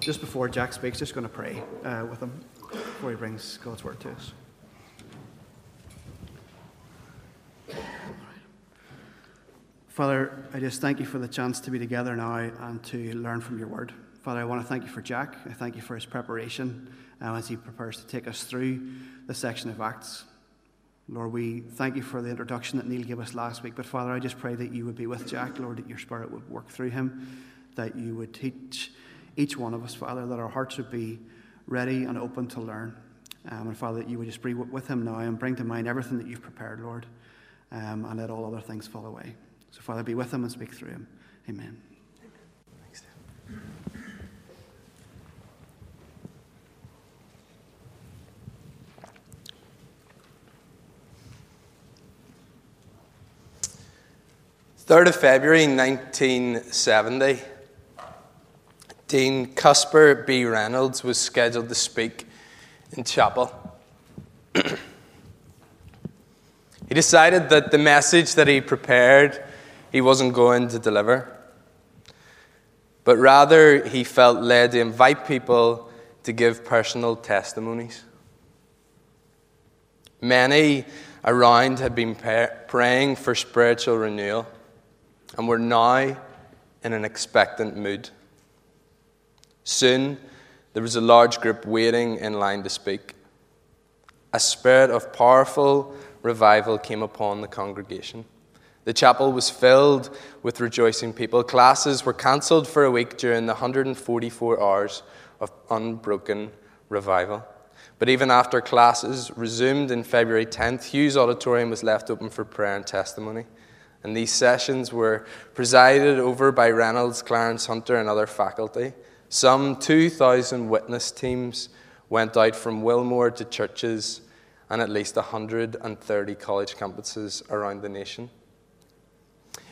just before Jack speaks, just going to pray uh, with him before he brings God's word to us. Father, I just thank you for the chance to be together now and to learn from your word. Father, I want to thank you for Jack. I thank you for his preparation uh, as he prepares to take us through the section of Acts. Lord, we thank you for the introduction that Neil gave us last week. But Father, I just pray that you would be with Jack, Lord, that your spirit would work through him, that you would teach each one of us, Father, that our hearts would be ready and open to learn. Um, and Father, that you would just be with him now and bring to mind everything that you've prepared, Lord, um, and let all other things fall away. So, Father, be with him and speak through him. Amen. Third of February, nineteen seventy. Dean Custer B. Reynolds was scheduled to speak in chapel. he decided that the message that he prepared he wasn't going to deliver, but rather he felt led to invite people to give personal testimonies. Many around had been praying for spiritual renewal and were now in an expectant mood. Soon, there was a large group waiting in line to speak. A spirit of powerful revival came upon the congregation. The chapel was filled with rejoicing people. Classes were cancelled for a week during the 144 hours of unbroken revival. But even after classes resumed in February 10th, Hughes Auditorium was left open for prayer and testimony. And these sessions were presided over by Reynolds, Clarence Hunter, and other faculty. Some 2,000 witness teams went out from Wilmore to churches and at least 130 college campuses around the nation.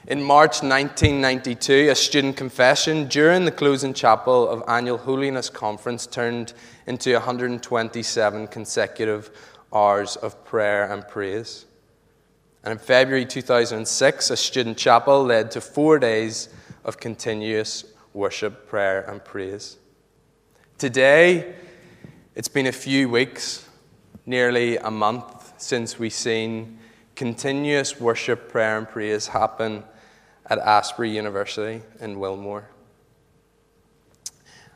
In March 1992, a student confession during the closing chapel of annual Holiness Conference turned into 127 consecutive hours of prayer and praise. And in February 2006, a student chapel led to four days of continuous worship, prayer, and praise. Today, it's been a few weeks, nearly a month, since we've seen continuous worship, prayer, and praise happen at Asbury University in Wilmore.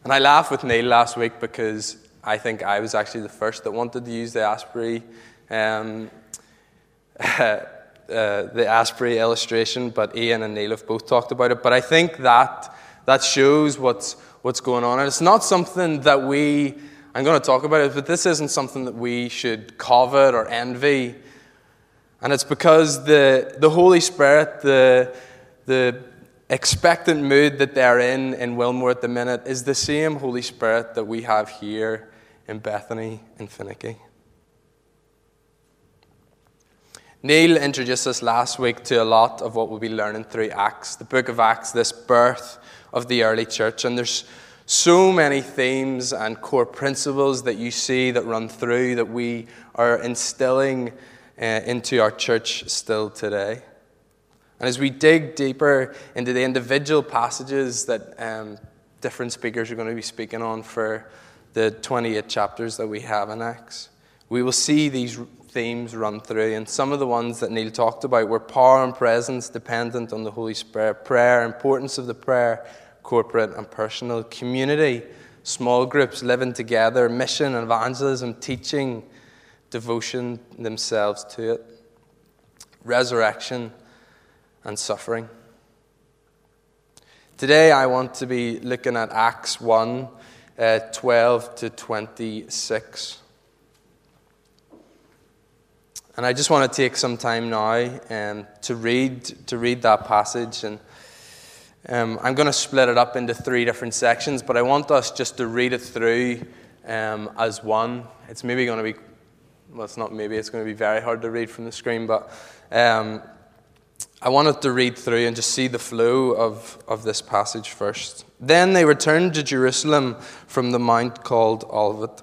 And I laughed with Neil last week because I think I was actually the first that wanted to use the Asbury, um, uh, the Asbury illustration, but Ian and Neil have both talked about it. But I think that that shows what's, what's going on. And it's not something that we, I'm going to talk about it, but this isn't something that we should covet or envy. And it's because the, the Holy Spirit, the, the expectant mood that they're in in Wilmore at the minute, is the same Holy Spirit that we have here in Bethany and Finaghy. Neil introduced us last week to a lot of what we'll be learning through Acts, the book of Acts, this birth of the early church. And there's so many themes and core principles that you see that run through that we are instilling uh, into our church still today. And as we dig deeper into the individual passages that um, different speakers are going to be speaking on for the 28 chapters that we have in Acts, we will see these themes run through. And some of the ones that Neil talked about were power and presence dependent on the Holy Spirit, prayer, importance of the prayer, corporate and personal, community, small groups living together, mission, evangelism, teaching, devotion themselves to it, resurrection, and suffering. Today, I want to be looking at Acts 1 uh, 12 to 26. And I just want to take some time now um, to, read, to read that passage and um, I'm going to split it up into three different sections, but I want us just to read it through um, as one. It's maybe going to be, well, it's not maybe, it's going to be very hard to read from the screen, but um, I wanted to read through and just see the flow of, of this passage first. Then they returned to Jerusalem from the mount called Olivet,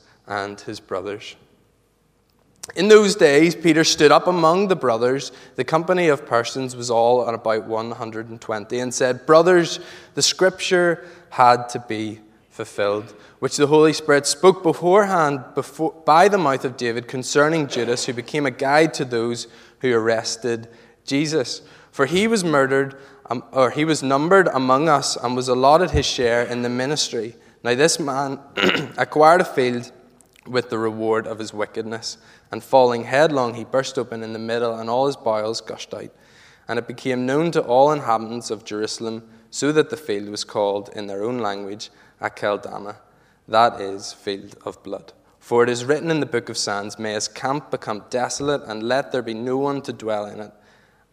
and his brothers. In those days, Peter stood up among the brothers. The company of persons was all at about 120, and said, Brothers, the scripture had to be fulfilled, which the Holy Spirit spoke beforehand before, by the mouth of David concerning Judas, who became a guide to those who arrested Jesus. For he was murdered, um, or he was numbered among us, and was allotted his share in the ministry. Now, this man acquired a field with the reward of his wickedness. And falling headlong, he burst open in the middle, and all his bowels gushed out. And it became known to all inhabitants of Jerusalem, so that the field was called in their own language Akeldama, that is, field of blood. For it is written in the book of Psalms, May his camp become desolate, and let there be no one to dwell in it.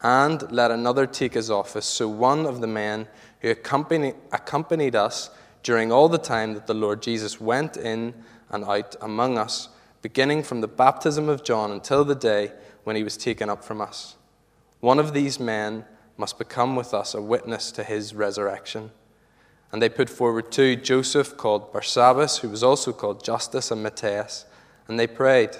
And let another take his office. So one of the men who accompanied, accompanied us during all the time that the Lord Jesus went in and out among us, beginning from the baptism of John until the day when he was taken up from us. One of these men must become with us a witness to his resurrection. And they put forward two Joseph, called Barsabbas, who was also called Justus, and Matthias. And they prayed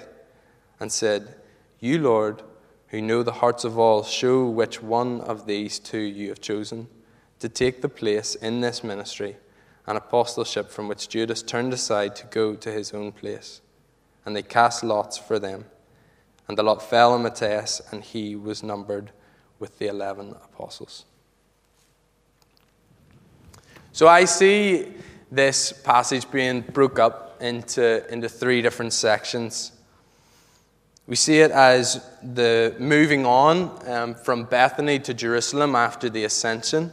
and said, You, Lord, who know the hearts of all, show which one of these two you have chosen to take the place in this ministry and apostleship from which Judas turned aside to go to his own place. And they cast lots for them. And the lot fell on Matthias, and he was numbered with the eleven apostles. So I see this passage being broke up into, into three different sections. We see it as the moving on um, from Bethany to Jerusalem after the ascension.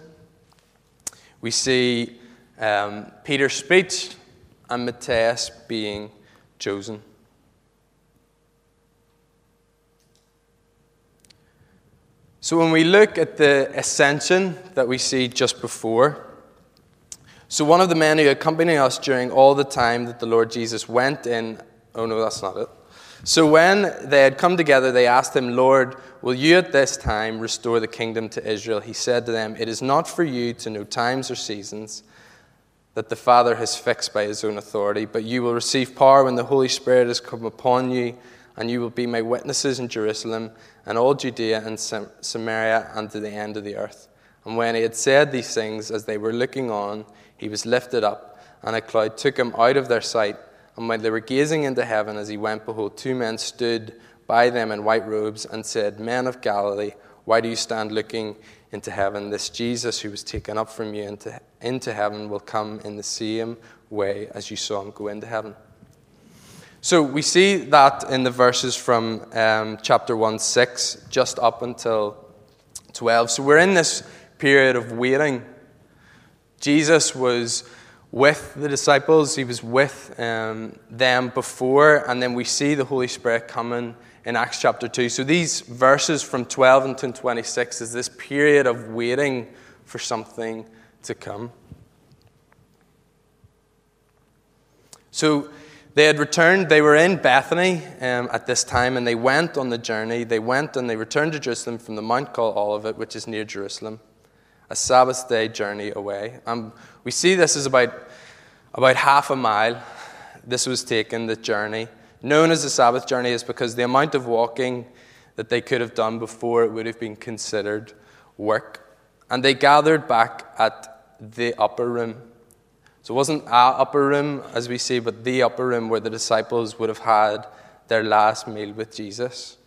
We see um, Peter's speech and Matthias being chosen. So, when we look at the ascension that we see just before, so one of the men who accompanied us during all the time that the Lord Jesus went in, oh no, that's not it. So, when they had come together, they asked him, Lord, will you at this time restore the kingdom to Israel? He said to them, It is not for you to know times or seasons that the Father has fixed by his own authority, but you will receive power when the Holy Spirit has come upon you, and you will be my witnesses in Jerusalem and all Judea and Samaria and to the end of the earth. And when he had said these things, as they were looking on, he was lifted up, and a cloud took him out of their sight. And when they were gazing into heaven as he went, behold, two men stood by them in white robes and said, Men of Galilee, why do you stand looking into heaven? This Jesus who was taken up from you into, into heaven will come in the same way as you saw him go into heaven. So we see that in the verses from um, chapter 1 6 just up until 12. So we're in this period of waiting. Jesus was with the disciples, he was with um, them before, and then we see the Holy Spirit coming in Acts chapter 2. So these verses from 12 until 26 is this period of waiting for something to come. So they had returned, they were in Bethany um, at this time, and they went on the journey. They went and they returned to Jerusalem from the mount called Olivet, which is near Jerusalem, a Sabbath day journey away. Um, we see this is about, about half a mile. This was taken, the journey known as the Sabbath journey is because the amount of walking that they could have done before it would have been considered work. And they gathered back at the upper room. So it wasn't our upper room, as we see, but the upper room where the disciples would have had their last meal with Jesus,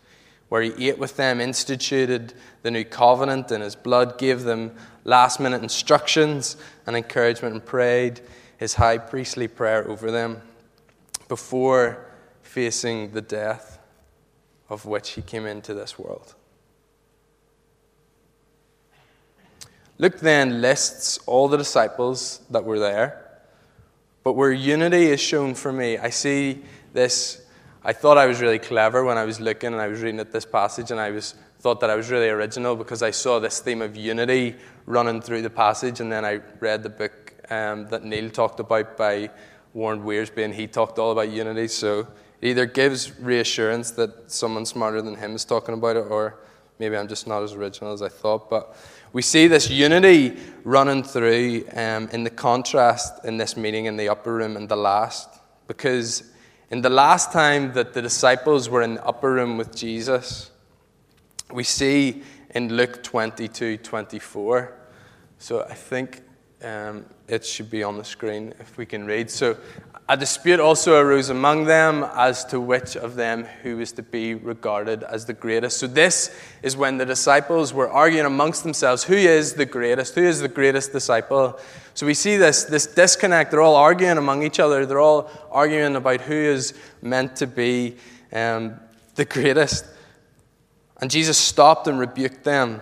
where he ate with them, instituted the new covenant in his blood, gave them last minute instructions and encouragement, and prayed his high priestly prayer over them before facing the death of which he came into this world. Luke then lists all the disciples that were there, but where unity is shown for me, I see this I thought I was really clever when I was looking and I was reading at this passage, and I was thought that I was really original because I saw this theme of unity running through the passage, and then I read the book um, that Neil talked about by Warren Wiersbe, and he talked all about unity. So either gives reassurance that someone smarter than him is talking about it, or maybe I'm just not as original as I thought. But we see this unity running through um, in the contrast in this meeting in the upper room and the last, because in the last time that the disciples were in the upper room with Jesus, we see in Luke 22 24. So I think um, it should be on the screen if we can read. So a dispute also arose among them as to which of them who was to be regarded as the greatest. So, this is when the disciples were arguing amongst themselves who is the greatest? Who is the greatest disciple? So, we see this, this disconnect. They're all arguing among each other, they're all arguing about who is meant to be um, the greatest. And Jesus stopped and rebuked them.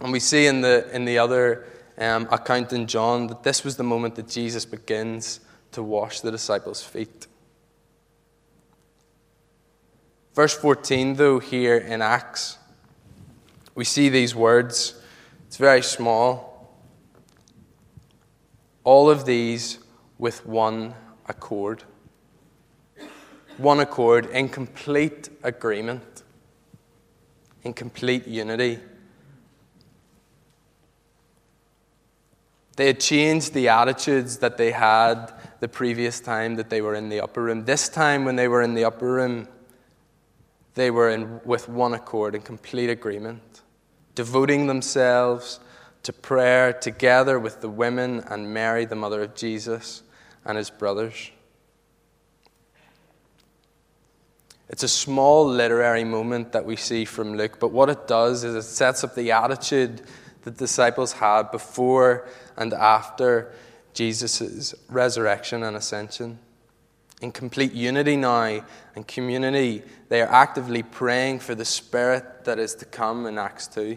And we see in the, in the other um, account in John that this was the moment that Jesus begins to wash the disciples' feet. Verse 14, though, here in Acts, we see these words. It's very small. All of these with one accord. One accord, in complete agreement, in complete unity. They had changed the attitudes that they had the previous time that they were in the upper room. This time, when they were in the upper room, they were in, with one accord, in complete agreement, devoting themselves to prayer together with the women and Mary, the mother of Jesus, and his brothers. It's a small literary moment that we see from Luke, but what it does is it sets up the attitude the disciples had before and after Jesus' resurrection and ascension. In complete unity now and community, they are actively praying for the Spirit that is to come in Acts 2.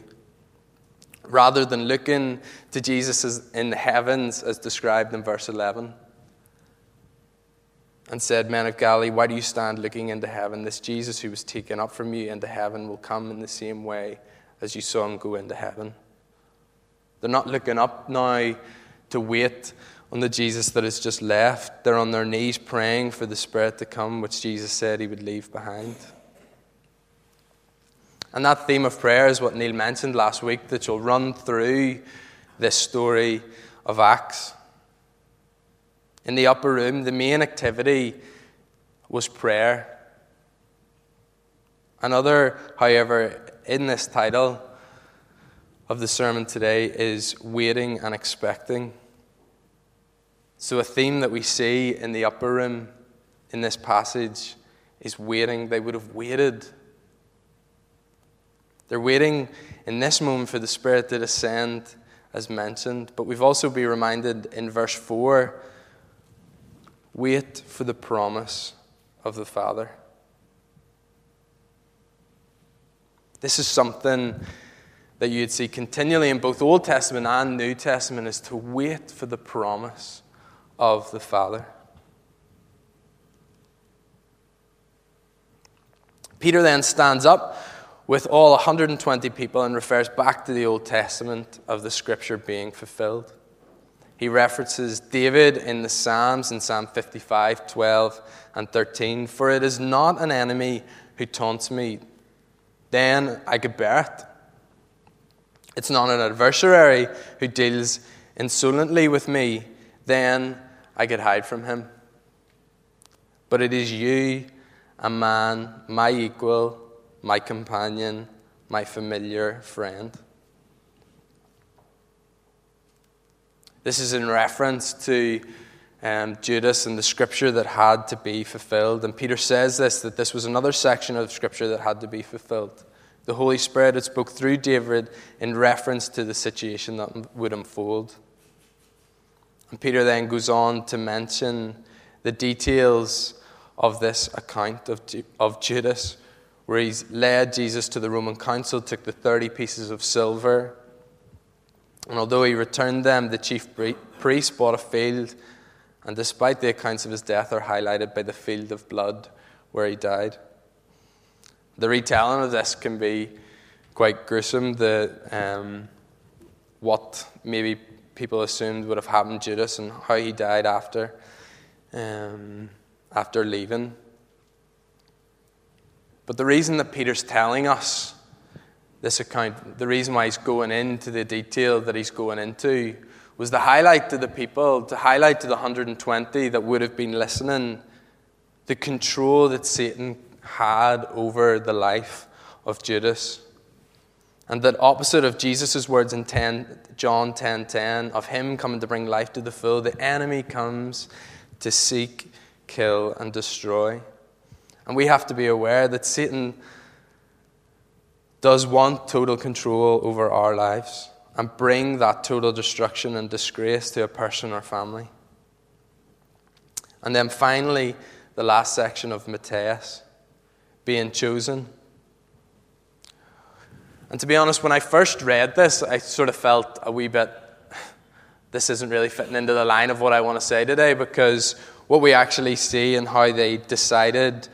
Rather than looking to Jesus in the heavens as described in verse 11 and said, Men of Galilee, why do you stand looking into heaven? This Jesus who was taken up from you into heaven will come in the same way as you saw him go into heaven. They're not looking up now to wait on the Jesus that has just left. They're on their knees praying for the Spirit to come, which Jesus said he would leave behind. And that theme of prayer is what Neil mentioned last week, that you'll run through this story of Acts. In the upper room, the main activity was prayer. Another, however, in this title of the sermon today is waiting and expecting. So, a theme that we see in the upper room in this passage is waiting. They would have waited. They're waiting in this moment for the Spirit to descend, as mentioned. But we've also been reminded in verse 4 wait for the promise of the Father. This is something that you'd see continually in both Old Testament and New Testament is to wait for the promise of the Father. Peter then stands up with all 120 people and refers back to the Old Testament of the scripture being fulfilled. He references David in the Psalms in Psalm 55, 12, and 13. For it is not an enemy who taunts me, then I could bear it. It's not an adversary who deals insolently with me, then I could hide from him. But it is you, a man, my equal, my companion, my familiar friend. This is in reference to um, Judas and the scripture that had to be fulfilled. And Peter says this that this was another section of scripture that had to be fulfilled. The Holy Spirit had spoke through David in reference to the situation that would unfold. And Peter then goes on to mention the details of this account of, of Judas, where he's led Jesus to the Roman council, took the 30 pieces of silver, and although he returned them, the chief priest bought a field, and despite the accounts of his death are highlighted by the field of blood where he died. The retelling of this can be quite gruesome. The, um, what maybe people assumed would have happened to Judas and how he died after, um, after leaving. But the reason that Peter's telling us this account, the reason why he's going into the detail that he's going into, was to highlight to the people, to highlight to the 120 that would have been listening, the control that Satan had over the life of Judas. And that opposite of Jesus' words in 10, John 10 10, of him coming to bring life to the full, the enemy comes to seek, kill, and destroy. And we have to be aware that Satan does want total control over our lives and bring that total destruction and disgrace to a person or family. And then finally, the last section of Matthias being chosen. And to be honest, when I first read this, I sort of felt a wee bit, this isn't really fitting into the line of what I want to say today because what we actually see and how they decided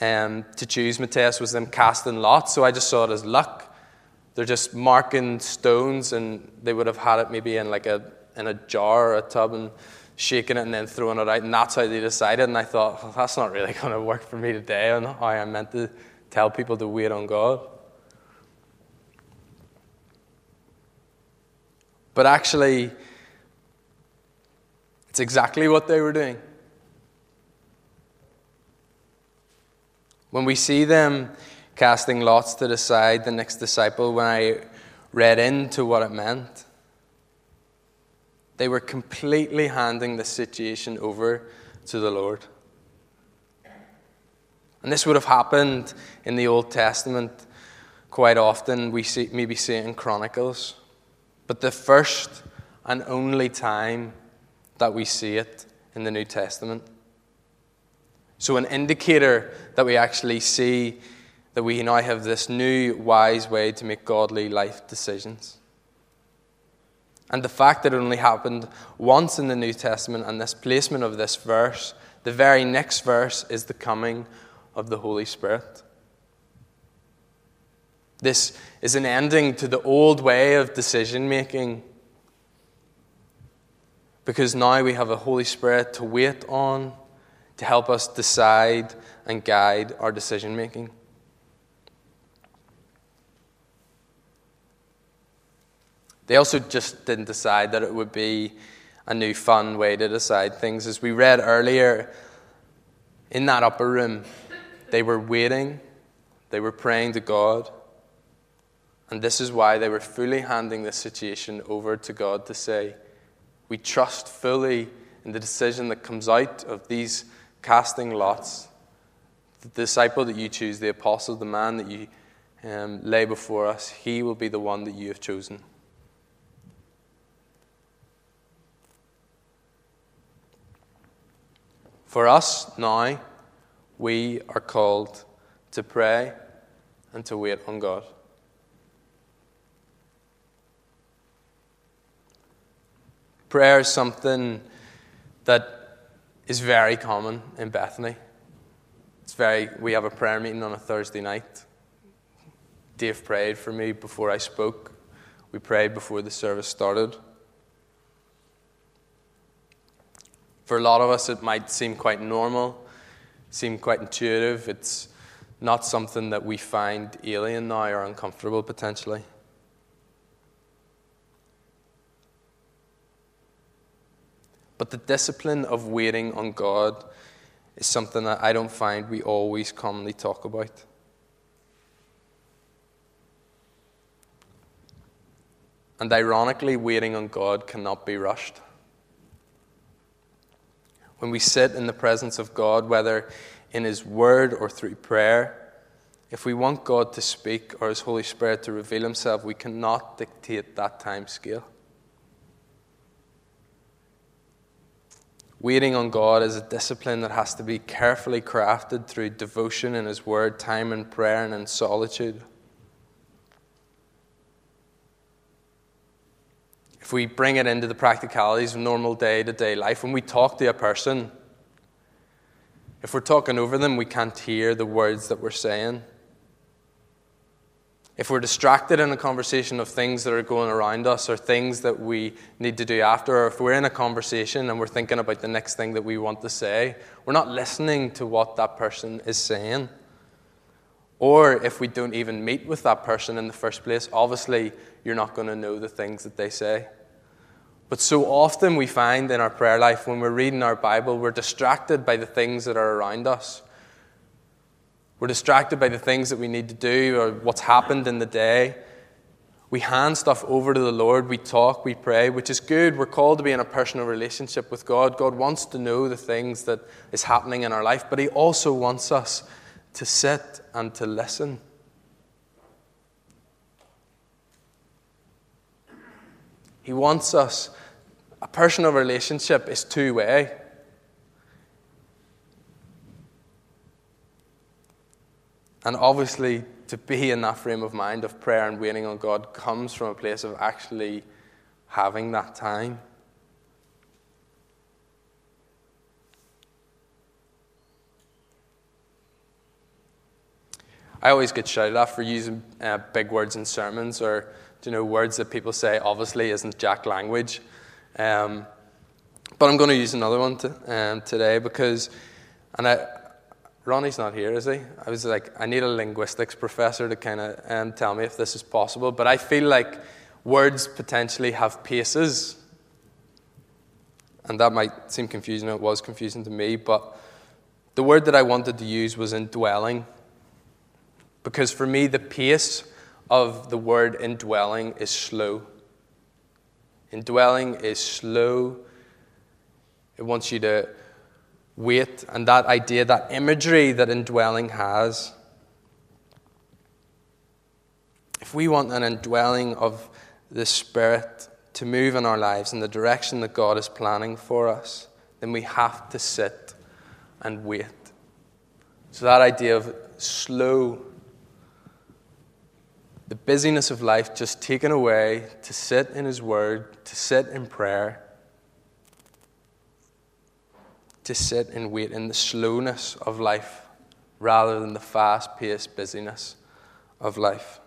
um, to choose Matthias was them casting lots. So I just saw it as luck. They're just marking stones, and they would have had it maybe in like a in a jar or a tub and shaking it and then throwing it out, and that's how they decided. And I thought, well, that's not really going to work for me today, and how I'm meant to tell people to wait on God. But actually, it's exactly what they were doing. When we see them casting lots to decide the next disciple, when I read into what it meant, they were completely handing the situation over to the Lord. And this would have happened in the Old Testament quite often. We see, maybe see it in Chronicles. But the first and only time that we see it in the New Testament. So, an indicator that we actually see that we now have this new, wise way to make godly life decisions. And the fact that it only happened once in the New Testament and this placement of this verse, the very next verse is the coming of the Holy Spirit. This is an ending to the old way of decision making. Because now we have a Holy Spirit to wait on, to help us decide and guide our decision making. They also just didn't decide that it would be a new fun way to decide things. As we read earlier, in that upper room, they were waiting, they were praying to God. And this is why they were fully handing this situation over to God to say, We trust fully in the decision that comes out of these casting lots. The disciple that you choose, the apostle, the man that you um, lay before us, he will be the one that you have chosen. For us now, we are called to pray and to wait on God. Prayer is something that is very common in Bethany. It's very, we have a prayer meeting on a Thursday night. Dave prayed for me before I spoke. We prayed before the service started. For a lot of us, it might seem quite normal, seem quite intuitive. It's not something that we find alien now or uncomfortable potentially. But the discipline of waiting on God is something that I don't find we always commonly talk about. And ironically, waiting on God cannot be rushed when we sit in the presence of God, whether in His Word or through prayer, if we want God to speak or His Holy Spirit to reveal Himself, we cannot dictate that time scale. Waiting on God is a discipline that has to be carefully crafted through devotion in His Word, time in prayer, and in solitude. if we bring it into the practicalities of normal day to day life, when we talk to a person, If we're talking over them, we can't hear the words that we're saying. If we're distracted in a conversation of things that are going around us or things that we need to do after, or if we're in a conversation and we're thinking about the next thing that we want to say, we're not listening to what that person is saying. Or if we don't even meet with that person in the first place, obviously you're not going to know the things that they say. But so often we find in our prayer life, when we're reading our Bible, we're distracted by the things that are around us. We're distracted by the things that we need to do or what's happened in the day. We hand stuff over to the Lord. We talk, we pray, which is good. We're called to be in a personal relationship with God. God wants to know the things that is happening in our life, but He also wants us to sit and to listen. He wants us, a personal relationship is two way. And obviously, to be in that frame of mind of prayer and waiting on God comes from a place of actually having that time. I always get shouted at for using uh, big words in sermons or you know words that people say obviously isn't Jack language. Um, but I'm going to use another one to, um, today because, and I, Ronnie's not here, is he? I was like, I need a linguistics professor to kind of um, tell me if this is possible. But I feel like words potentially have paces. And that might seem confusing. It was confusing to me. But the word that I wanted to use was indwelling. Because for me, the pace of the word indwelling is slow. Indwelling is slow. It wants you to wait, and that idea, that imagery that indwelling has. If we want an indwelling of the Spirit to move in our lives in the direction that God is planning for us, then we have to sit and wait. So, that idea of slow the busyness of life just taken away to sit in His Word, to sit in prayer, to sit and wait in the slowness of life rather than the fast paced busyness of life.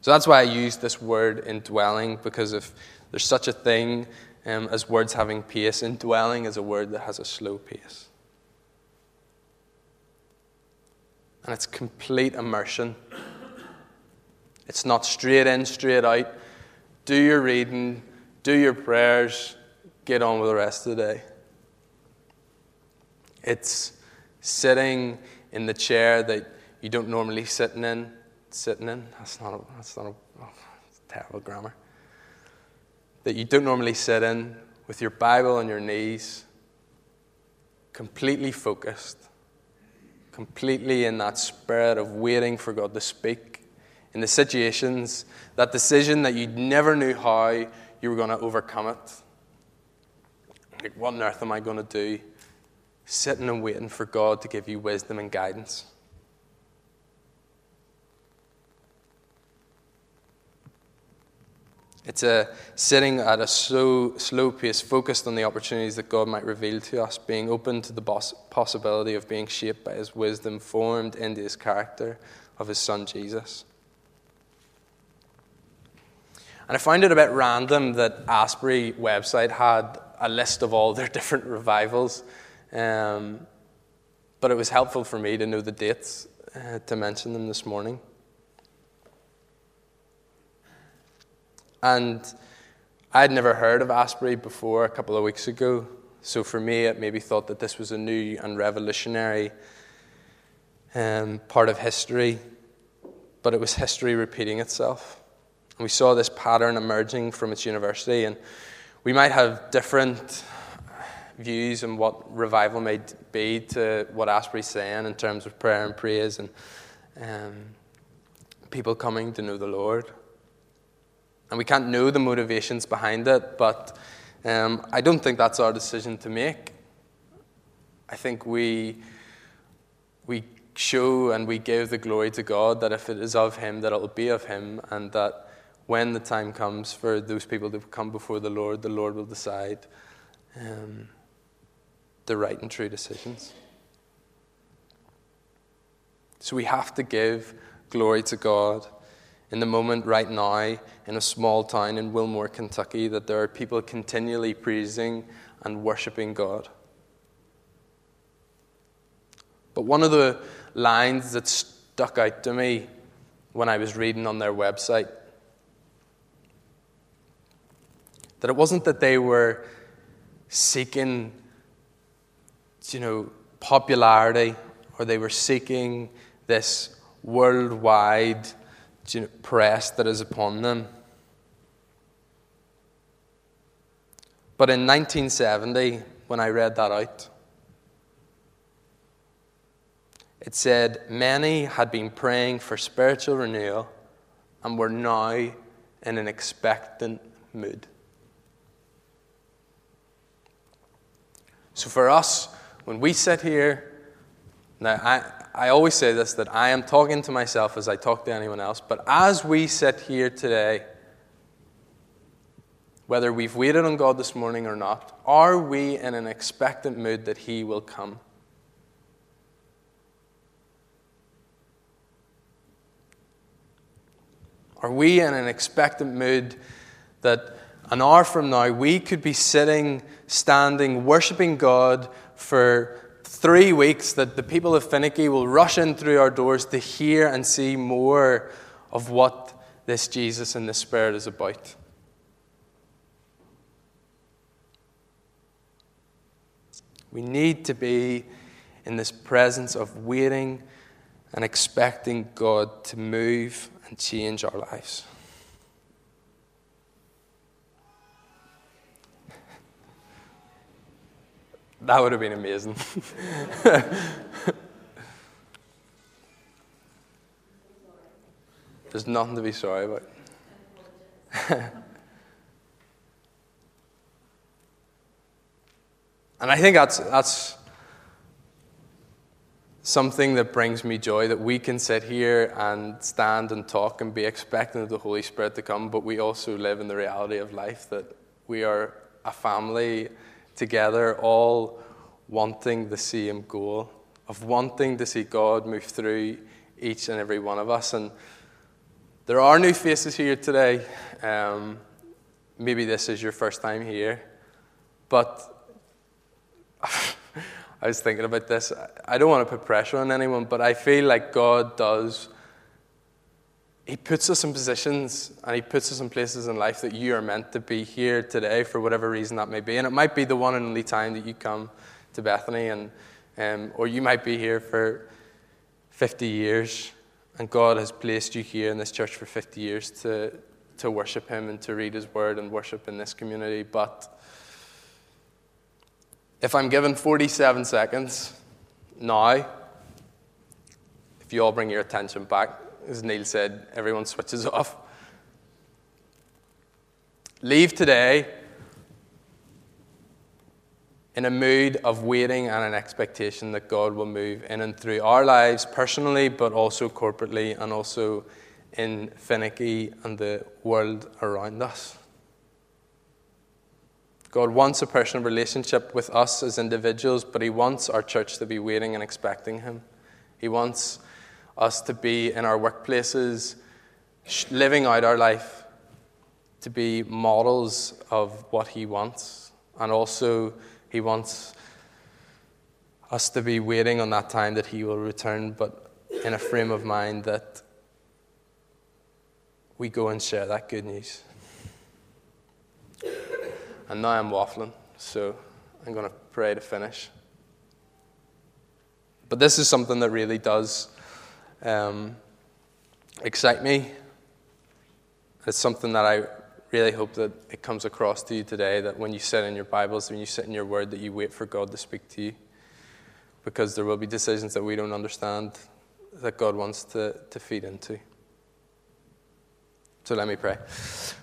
So that's why I use this word indwelling, because if there's such a thing um, as words having pace, indwelling is a word that has a slow pace. and it's complete immersion. It's not straight in, straight out. Do your reading, do your prayers, get on with the rest of the day. It's sitting in the chair that you don't normally sit in. Sitting in. That's not a, that's not a oh, terrible grammar. That you don't normally sit in with your Bible on your knees, completely focused completely in that spirit of waiting for God to speak. In the situations, that decision that you never knew how you were going to overcome it. Like, what on earth am I going to do? Sitting and waiting for God to give you wisdom and guidance. It's a sitting at a slow, slow pace, focused on the opportunities that God might reveal to us, being open to the possibility of being shaped by His wisdom, formed into His character of His Son Jesus. And I find it a bit random that Asbury website had a list of all their different revivals, um, but it was helpful for me to know the dates uh, to mention them this morning. And I had never heard of Asbury before a couple of weeks ago. So for me, it maybe thought that this was a new and revolutionary um, part of history, but it was history repeating itself. And we saw this pattern emerging from its university, and we might have different views on what revival may be to what Asbury's saying in terms of prayer and praise and um, people coming to know the Lord. And we can't know the motivations behind it, but um, I don't think that's our decision to make. I think we, we show and we give the glory to God that if it is of Him, that it will be of Him, and that when the time comes for those people to come before the Lord, the Lord will decide um, the right and true decisions. So we have to give glory to God in the moment right now in a small town in Wilmore, Kentucky, that there are people continually praising and worshiping God. But one of the lines that stuck out to me when I was reading on their website that it wasn't that they were seeking, you know, popularity or they were seeking this worldwide you know, press that is upon them. But in 1970, when I read that out, it said many had been praying for spiritual renewal and were now in an expectant mood. So for us, when we sit here, now I, I always say this that I am talking to myself as I talk to anyone else, but as we sit here today, whether we've waited on God this morning or not, are we in an expectant mood that He will come? Are we in an expectant mood that an hour from now we could be sitting, standing, worshipping God for three weeks, that the people of Finaghy will rush in through our doors to hear and see more of what this Jesus and the Spirit is about? We need to be in this presence of waiting and expecting God to move and change our lives. That would have been amazing. There's nothing to be sorry about. and I think that's, that's something that brings me joy that we can sit here and stand and talk and be expecting of the Holy Spirit to come, but we also live in the reality of life that we are a family together, all wanting the same goal of wanting to see God move through each and every one of us. And there are new faces here today. Um, maybe this is your first time here, but. I was thinking about this. I don't want to put pressure on anyone, but I feel like God does. He puts us in positions and He puts us in places in life that you are meant to be here today for whatever reason that may be. And it might be the one and only time that you come to Bethany, and, um, or you might be here for 50 years, and God has placed you here in this church for 50 years to, to worship Him and to read His Word and worship in this community. But if I'm given 47 seconds now, if you all bring your attention back, as Neil said, everyone switches off. Leave today in a mood of waiting and an expectation that God will move in and through our lives personally, but also corporately, and also in Finaghy and the world around us. God wants a personal relationship with us as individuals, but He wants our church to be waiting and expecting Him. He wants us to be in our workplaces, living out our life, to be models of what He wants. And also, He wants us to be waiting on that time that He will return, but in a frame of mind that we go and share that good news. And now I'm waffling, so I'm going to pray to finish. But this is something that really does um, excite me. It's something that I really hope that it comes across to you today that when you sit in your Bibles, when you sit in your Word, that you wait for God to speak to you. Because there will be decisions that we don't understand that God wants to, to feed into. So let me pray.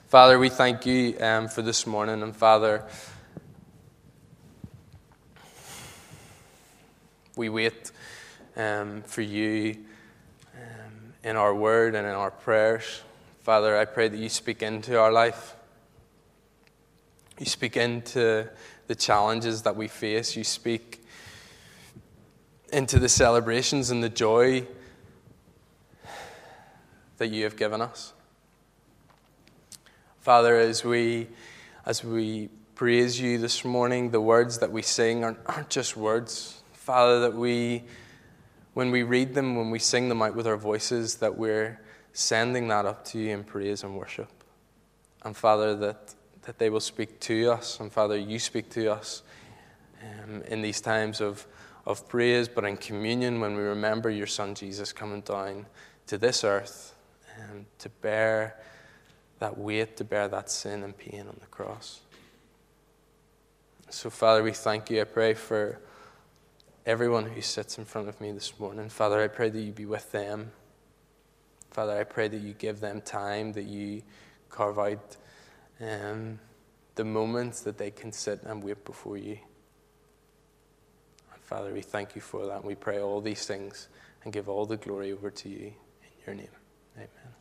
Father, we thank you um, for this morning. And Father, we wait um, for you in our word and in our prayers. Father, I pray that you speak into our life. You speak into the challenges that we face. You speak into the celebrations and the joy that you have given us. Father, as we, as we praise you this morning, the words that we sing aren't, aren't just words. Father, that we, when we read them, when we sing them out with our voices, that we're sending that up to you in praise and worship. And Father, that, that they will speak to us. And Father, you speak to us um, in these times of, of praise, but in communion when we remember your Son Jesus coming down to this earth um, to bear that weight to bear that sin and pain on the cross. So, Father, we thank you. I pray for everyone who sits in front of me this morning. Father, I pray that you be with them. Father, I pray that you give them time, that you carve out um, the moments that they can sit and wait before you. And Father, we thank you for that. And we pray all these things and give all the glory over to you in your name. Amen.